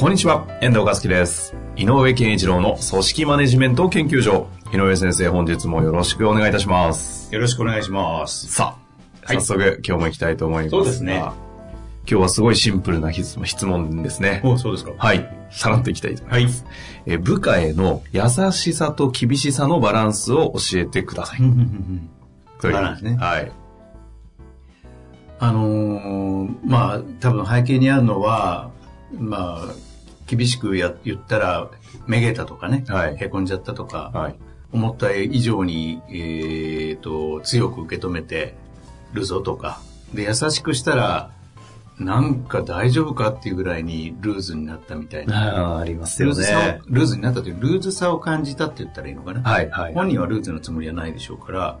こんにちは、遠藤和樹です。井上健一郎の組織マネジメント研究所。井上先生、本日もよろしくお願いいたします。よろしくお願いします。さあ、はい早速、今日も行きたいと思います。そうですね。今日はすごいシンプルな質問ですね。おそうですか。はい。さらっといきたいと思います。えー部下への優しさと厳しさのバランスを教えてください。バランスねはい。あのーまあ、多分背景にあるのは、まあ、厳しくや言ったら、めげたとかね、はいへこんじゃったとか、はい。思った以上に、えーと、強く受け止めてるぞとか、で、優しくしたら、なんか大丈夫かっていうぐらいにルーズになったみたいな。あありますよルーズさねを。ルーズになったという、ルーズさを感じたって言ったらいいのかな。はい、はい。本人はルーズのつもりはないでしょうから、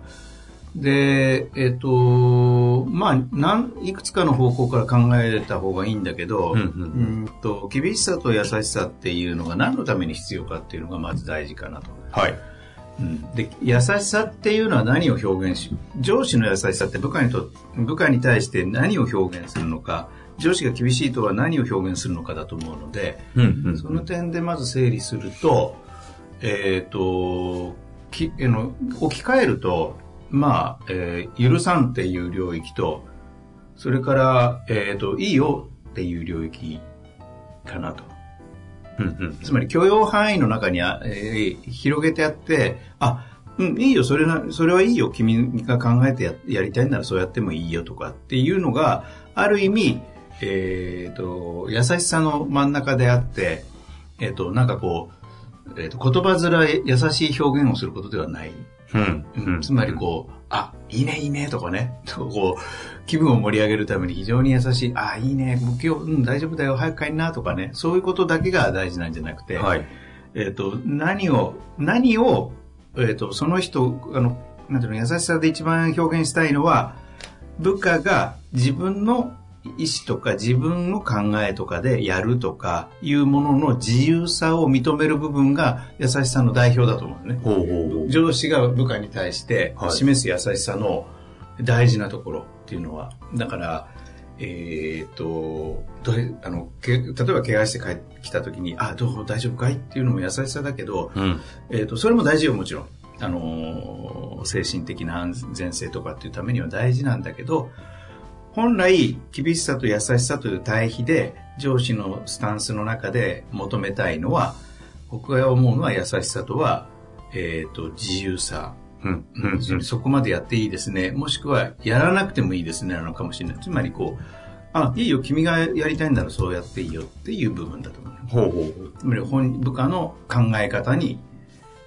で、えっ、と、まあ、なん、いくつかの方向から考えた方がいいんだけど、うんうんんと、厳しさと優しさっていうのが何のために必要かっていうのがまず大事かなと。はい。うん、で、優しさっていうのは何を表現し、上司の優しさって部下にと、部下に対して何を表現するのか、上司が厳しいとは何を表現するのかだと思うので、うん、うん。その点でまず整理すると、えっ、と、きあの置き換えると、まあ、えー許さんっていう領域と、それから、えっ、と、いいよっていう領域かなと。うん、うん。つまり許容範囲の中にあ、えー広げてあって、あ、うん、いいよ、それな、それはいいよ、君が考えてややりたいならそうやってもいいよとかっていうのが、ある意味、えっ、と、優しさの真ん中であって、えっ、と、なんかこう、えっ、と、言葉面優しい表現をすることではない。うん、うん。つまりこう、あ、いいね、いいね、とかね、こう、気分を盛り上げるために非常に優しい、あ、いいね、今日、うん、大丈夫だよ、早く帰りな、とかね、そういうことだけが大事なんじゃなくて、はい。えっ、と、何を、何を、えっ、と、その人、あの、なんていうの、優しさで一番表現したいのは、部下が自分の意思とか自分の考えとかでやるとかいうものの自由さを認める部分が優しさの代表だと思うね。ほうほう。上司が部下に対してはい示す優しさの大事なところっていうのは、だから、えっ、と、どれあのけ例えば怪我して帰ってきた時に、あ、どう大丈夫かいっていうのも優しさだけど、うん。えっ、と、それも大事よ、もちろん。あのー精神的な安全性とかっていうためには大事なんだけど、本来、厳しさと優しさという対比で、上司のスタンスの中で求めたいのは、僕が思うのは優しさとは、えっ、と、自由さ。うん。うん。そこまでやっていいですね。もしくは、やらなくてもいいですね、なのかもしれない。つまり、こう、あ、いいよ、君がやりたいんならそうやっていいよっていう部分だと思う。ほうほうつまり、本部下の考え方に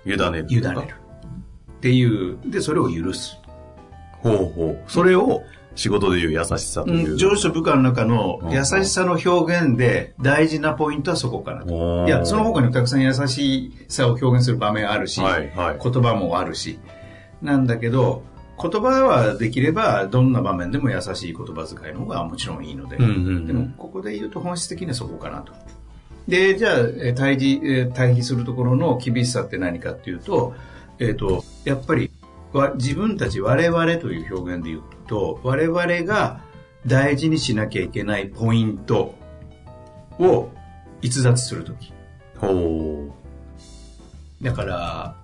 委ねる。委ねる。っていう、で、それを許す。ほうほう。それを仕事でいう優しさという。上司と部下の中のうん優しさの表現で大事なポイントはそこかなと。いや、その他にもたくさん優しさを表現する場面あるし、はいはい言葉もあるし、なんだけど、言葉はできればどんな場面でも優しい言葉遣いの方がもちろんいいので、うんうんうんでもここで言うと本質的にはそこかなと。で、じゃあ、えー対峙、えー対比するところの厳しさって何かっていうと、えっ、と、やっぱり、わ自分たち我々という表現で言うと、我々が大事にしなきゃいけないポイントを逸脱するとき。ほだから、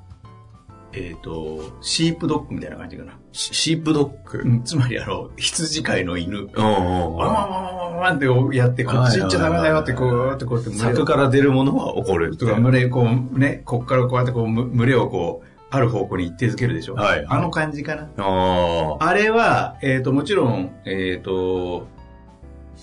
えっ、と、シープドッグみたいな感じかな。う。シシープドッグ？うんつまりあの、羊飼いの犬。ワンワンワンワンワンってやって、こっち行っちゃダメだよって、こうやってこうやって柵から出るものは怒る。とか、群れ、こう、ね、こっからこうやってこう、む群れをこう、ある方向に一定づけるでしょ。はいあの感じかな。ああ。あれは、えっ、と、もちろん、えっ、と、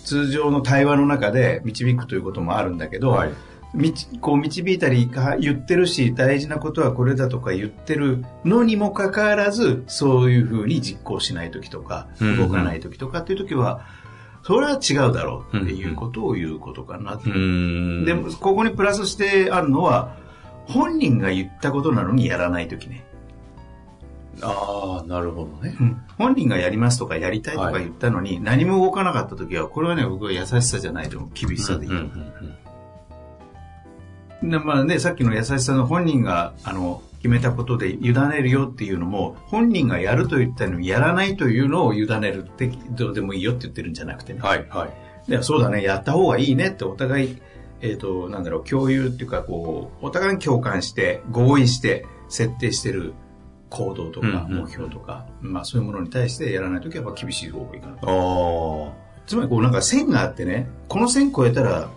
通常の対話の中で導くということもあるんだけど、はい。みちこう導いたりか言ってるし、大事なことはこれだとか言ってるのにもかかわらず、そういうふうに実行しないときとか、動かないときとかっていうときは、それは違うだろうっていうことを言うことかなと。うん。でも、ここにプラスしてあるのは、本人が言ったことなのにやらないときね。ああ、なるほどね。本人がやりますとかやりたいとか言ったのに、何も動かなかったときは、これはね、僕は優しさじゃないと思う。厳しさでいい。うんうんでまあね、さっきの優しさの本人が、あの、決めたことで委ねるよっていうのも、本人がやると言ったのにやらないというのを委ねるって、どうでもいいよって言ってるんじゃなくてね。はい、はい。でそうだね、やった方がいいねってお互い、えっ、と、なんだろう、共有っていうか、こう、お互いに共感して、合意して、設定してる行動とか、うんうん目標とか、まあそういうものに対してやらないときはやっぱ厳しい方がいいかな。ああ。つまりこうなんか線があってね、この線超えたら、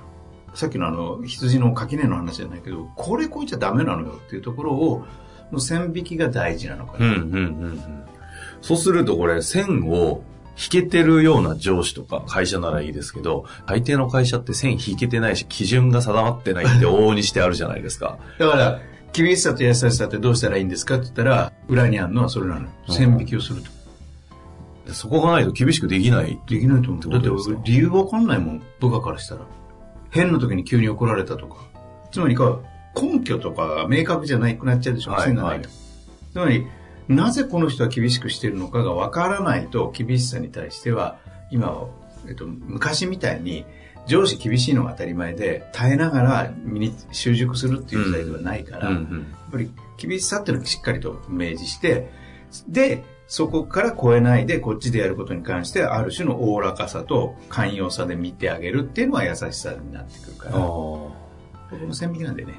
さっきのあの、羊の垣根の話じゃないけど、これ超えちゃダメなのよっていうところを、の線引きが大事なのかな。うんうんうんうん。そうするとこれ、線を引けてるような上司とか会社ならいいですけど、大抵の会社って線引けてないし、基準が定まってないって往々にしてあるじゃないですか。だから、厳しさと優しさってどうしたらいいんですかって言ったら、裏にあるのはそれなのよ。線引きをすると。そこがないと厳しくできない。できないと思う。だって理由わかんないもん、部下からしたら。変な時に急に怒られたとか。つまりか、根拠とかが明確じゃなくなっちゃうでしょ、はい線がないと。つまり、なぜこの人は厳しくしてるのかがわからないと、厳しさに対しては、今は、えっと、昔みたいに、上司厳しいのが当たり前で、耐えながら身に習熟するっていう時代ではないから、うんうやっん。ぱり厳しさっていうのをしっかりと明示して、で、そこから超えないでこっちでやることに関してある種のおおらかさと寛容さで見てあげるっていうのは優しさになってくるから、こああ。この線引きなんでね。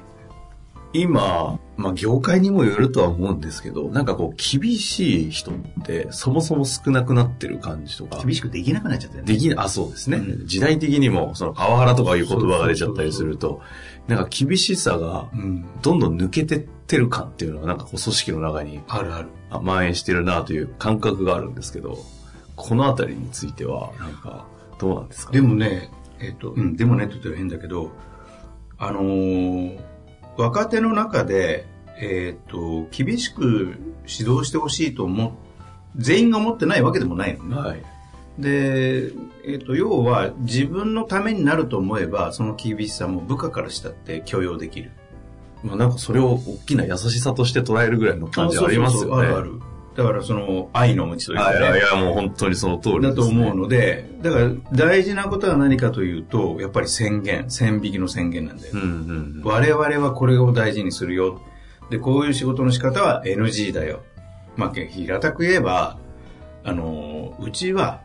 今、まあ業界にもよるとは思うんですけど、なんかこう厳しい人ってそもそも少なくなってる感じとか。厳しくできなくなっちゃったよね。できない、あ、そうですね。うん時代的にも、そのパワハラとかいう言葉が出ちゃったりすると、なんか厳しさがうん。どんどん抜けてってる感っていうのはなんかこう組織の中にあるある。あ蔓延してるなという感覚があるんですけど、このあたりについては、なんか、どうなんですか？でもね、えっ、と、うん、でもねって言ったら変だけど、あのー若手の中で、えっ、と、厳しく指導してほしいと思っ、全員が思ってないわけでもないのね。はい。で、えっ、と、要は自分のためになると思えば、その厳しさも部下からしたって許容できる。まあなんかそれを大きな優しさとして捉えるぐらいの感じはありますよね。あるある。だからその愛の無知というかね。はいいや、もう本当にその通りね。だと思うので、だから大事なことは何かというと、やっぱり宣言、線引きの宣言なんだよ。うんうん我々はこれを大事にするよ。で、こういう仕事の仕方は NG だよ。まあ、平たく言えば、あの、うちは、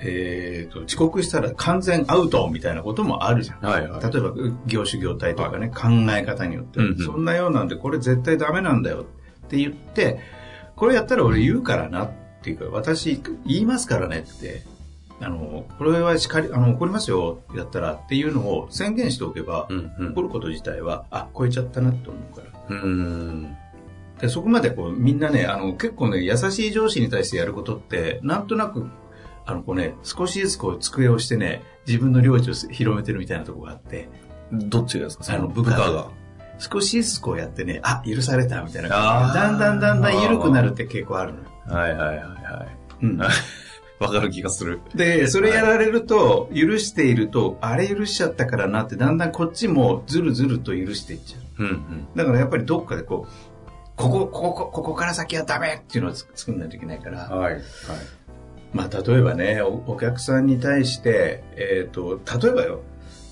えーと、遅刻したら完全アウトみたいなこともあるじゃん。うん。はいはい。例えば、業種業態とかね、考え方によって、うんうんそんなようなんで、これ絶対ダメなんだよって言って、これやったら俺言うからなっていうか、私言いますからねって、あの、これはしかり、あの、怒りますよ、やったらっていうのを宣言しておけば、うんうん怒ること自体は、あ、超えちゃったなって思うから。うん。でそこまでこう、みんなね、あの、結構ね、優しい上司に対してやることって、なんとなく、あの、こうね、少しずつこう、机をしてね、自分の領地を広めてるみたいなところがあって、どっちですか？あの部下が。少しずつこうやってね、あ、許されたみたいな感じでだんだんだんだん緩くなるって傾向あるのよ。はいはいはいはうんい。わかる気がする。で、それやられると、許していると、あれ許しちゃったからなって、だんだんこっちもずるずると許していっちゃう。うんうん。だからやっぱりどっかでこう、ここ、ここ、ここから先はダメっていうのをつ作んないといけないから。はい。はい。まあ、例えばね、おお客さんに対して、えっ、と、例えばよ、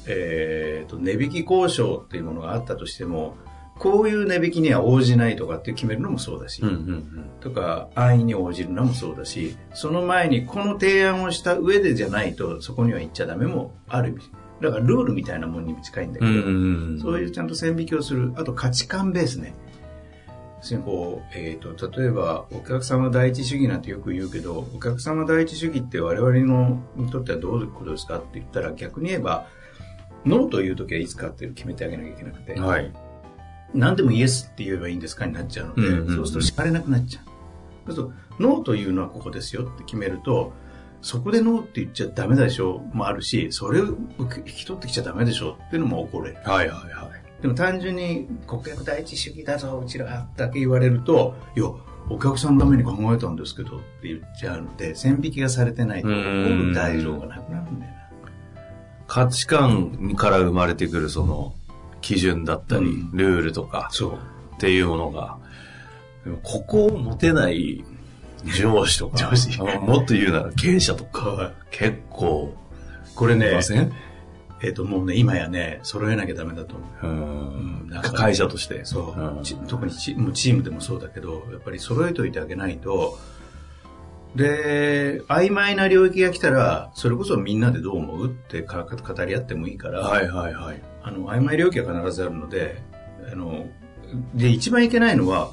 えっ、と、値引き交渉っていうものがあったとしても、こういう値引きには応じないとかって決めるのもそうだし、うんうんとか、安易に応じるのもそうだし、その前にこの提案をした上でじゃないと、そこには行っちゃダメもある意味。だからルールみたいなもんにも近いんだけど、うん。うんうん。そういうちゃんと線引きをする。あと価値観ベースね。要するにこう、えっ、と、例えば、お客様第一主義なんてよく言うけど、お客様第一主義って我々のにとってはどういうことですかって言ったら、逆に言えば、ノーという時はいつかって決めてあげなきゃいけなくて、はい。何でもイエスって言えばいいんですかになっちゃうので、うんうんうんそうすると叱れなくなっちゃう。そうすると、ノーというのはここですよって決めると、そこでノーって言っちゃダメでしょもあるし、それを引き取ってきちゃダメでしょっていうのも起こる。はいはいはい。でも単純に顧客第一主義だぞ、うちらだけ言われると、いや、お客さんのために考えたんですけどって言っちゃうので、線引きがされてないと、怒うんる大丈夫がなくなるんだよな。価値観から生まれてくるその基準だったり、うん。ルールとか。っていうものが、ここを持てない上司とか、上司。もっと言うなら経営者とか、はい。結構、これねえっ、と、もうね、今やね、揃えなきゃダメだと思う。うん。なんか会社として。そう、特にチもうチームでもそうだけどやっぱり揃えといてあげないとで曖昧な領域が来たらそれこそみんなでどう思うってか語り合ってもいいから、はいはいはい。あの曖昧領域は必ずあるのであので一番いけないのは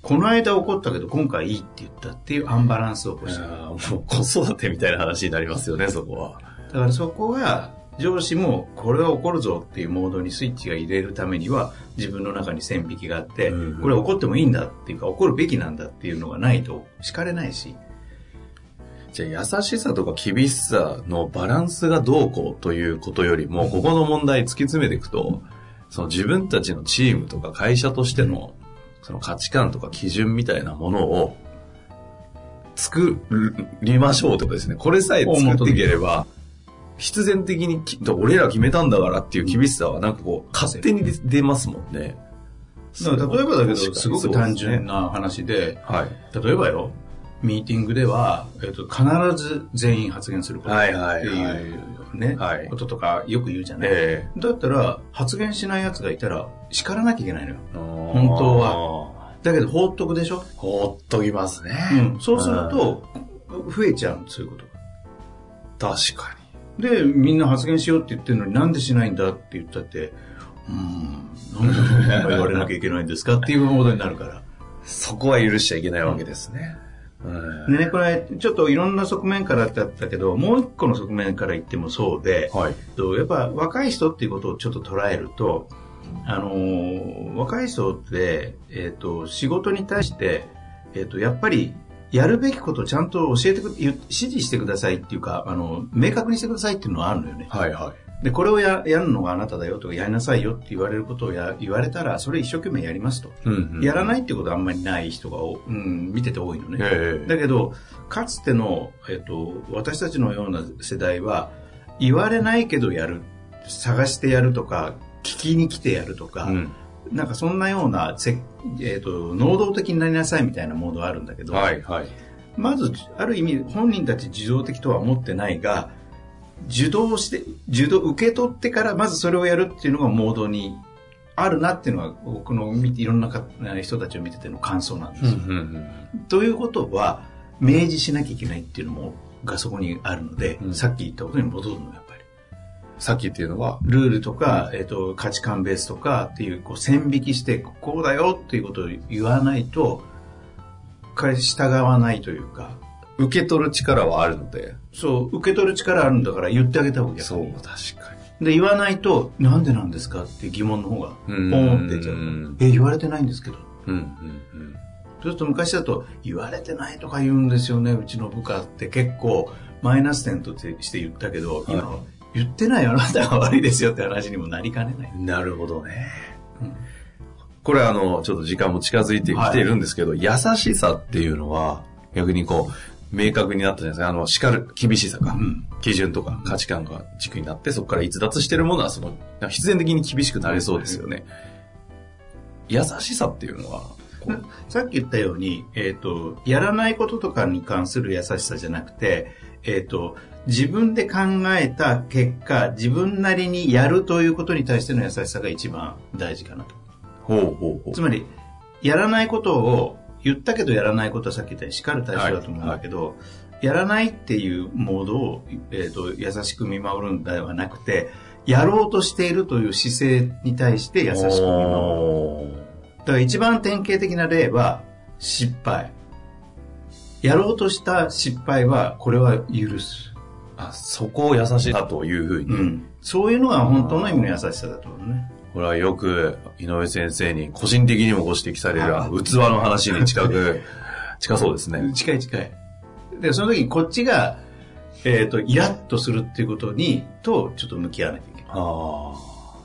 この間起こったけど今回いいって言ったっていうアンバランスを起こしてるあーもう子育てみたいな話になりますよね、そこは。だからそこが上司もこれは起こるぞっていうモードにスイッチが入れるためには自分の中に線引きがあって、うんこれは起こってもいいんだっていうか起こるべきなんだっていうのがないと叱れないしじゃあ優しさとか厳しさのバランスがどうこうということよりも、ここの問題突き詰めていくと、その自分たちのチームとか会社としてのその価値観とか基準みたいなものを作りましょうってことですね。これさえ作っていければ、必然的にき俺ら決めたんだからっていう厳しさはなんかこう勝手に出出ますもんね。例えばだけどすごく単純な話ではい。例えばよミーティングでは、えっと必ず全員発言することってはいうね、はいこととかよく言うじゃない、えだったら発言しない奴がいたら叱らなきゃいけないのよえ本当は。だけど放っとくでしょほっときますね。うん、そうすると、増えちゃうそういうことが。確かで、みんな発言しようって言ってるのになんでしないんだって言ったって、うーん、なんでそんな言われなきゃいけないんですかっていうモードになるから。に。そこは許しちゃいけないわけですね。うんでね、これ、ちょっといろんな側面からってあったけど、もう一個の側面から言ってもそうで、はい。とやっぱ若い人っていうことをちょっと捉えると、あのー若い人って、えっ、と、仕事に対して、えっ、と、やっぱり、やるべきことをちゃんと教えてく、指示してくださいっていうか、あの、明確にしてくださいっていうのはあるのよね。はいはで、これをややるのがあなただよとか、やりなさいよって言われることをや言われたら、それ一生懸命やりますと。い。うんやらないっていうことはあんまりない人がお、うん、見てて多いのね。ええだけど、かつての、えっと、私たちのような世代は、言われないけどやる、探してやるとか、聞きに来てやるとか、うん。なんかそんなようなせ、えっと、能動的になりなさいみたいなモードがあるんだけど、はいはい。まず、ある意味、本人たち受動的とは思ってないが、受動して、受動、受け取ってから、まずそれをやるっていうのがモードにあるなっていうのが、僕のいろんなか人たちを見てての感想なんですよ。うんということは、明示しなきゃいけないっていうのも、がそこにあるので、うんさっき言ったことに戻るの、やっぱり。さっきっていうのは、ルールとか、えっ、と、価値観ベースとかっていう、こう、線引きして、こうだよっていうことを言わないと、か従わないというか、受け取る力はあるので。そう、受け取る力あるんだから言ってあげた方がいい。そう、確かにで、言わないと、なんでなんですかって疑問の方が、ポンって出ちゃう。え、言われてないんですけど。うんうんうん。そうすると昔だと、言われてないとか言うんですよね、うちの部下って結構、マイナス点として言ったけど、今は言ってないあなたが悪いですよって話にもなりかねない。なるほどね。うんこれあの、ちょっと時間も近づいてきているんですけど、優しさっていうのは、逆にこう、明確になったじゃないですか。あの、叱る、厳しさか、うん基準とか価値観が軸になって、そこから逸脱してるものは、その、必然的に厳しくなれそうですよね。優しさっていうのは、さっき言ったように、えっ、と、やらないこととかに関する優しさじゃなくて、えっ、と、自分で考えた結果、自分なりにやるということに対しての優しさが一番大事かなと。ほうほうほうつ。まり、やらないことを、言ったけどやらないことはさっき言ったように叱る対象だと思うんだけど、やらないっていうモードを、えー、と優しく見守るんではなくて、やろうとしているという姿勢に対して優しく見守る。だから一番典型的な例は、失敗。やろうとした失敗は、これは許す。あ、そこを優しさというふうに、うん。そういうのが本当の意味の優しさだと思うね。これはよく井上先生に個人的にもご指摘される器の話に近く、近そうですね。近い近い。で、その時にこっちが、えっ、と、イラッとするっていうことに、と、ちょっと向き合わなきゃいけない。あ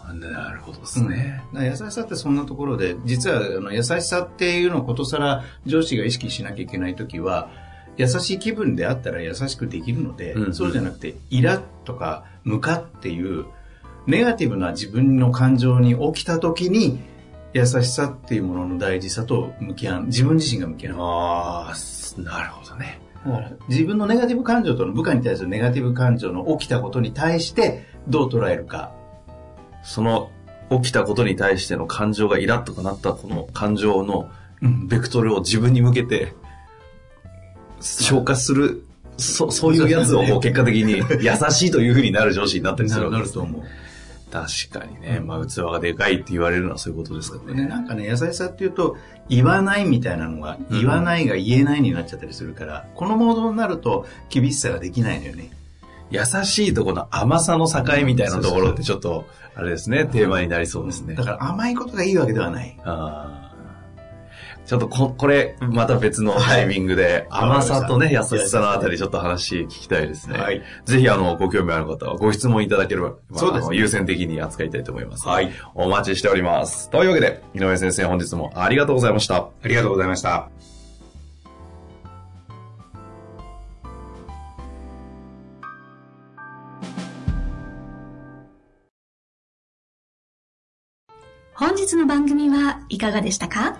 あ、なるほどですね。うん、優しさってそんなところで、実はあの優しさっていうのをことさら上司が意識しなきゃいけないときは、優しい気分であったら優しくできるので、うんそうじゃなくて、イラとかムカっていう、ネガティブな自分の感情に起きたときに、優しさっていうものの大事さと向き合う、自分自身が向き合う。ああ、なるほどね。自分のネガティブ感情との部下に対するネガティブ感情の起きたことに対してどう捉えるか。その起きたことに対しての感情がイラッとかなったこの感情のベクトルを自分に向けて消化する、そそういうやつを結果的に優しいというふうになる上司になったりするなると思う。確かにね、まあ器がでかいって言われるのはそういうことですかね。ねなんかね、優しさっていうと、言わないみたいなのが、言わないが言えないになっちゃったりするから、うん、このモードになると厳しさができないのよね。優しいとこの甘さの境みたいなところってちょっと、あれですね、テーマになりそうですね。だから甘いことがいいわけではない。あちょっとこ、これ、また別のタイミングで、甘さとね、優しさのあたり、ちょっと話聞きたいですね。はい。ぜひ、あの、ご興味ある方は、ご質問いただければ、まあ、そうですね。優先的に扱いたいと思います。はい。お待ちしております。というわけで、井上先生、本日もありがとうございました。ありがとうございました。本日の番組はいかがでしたか？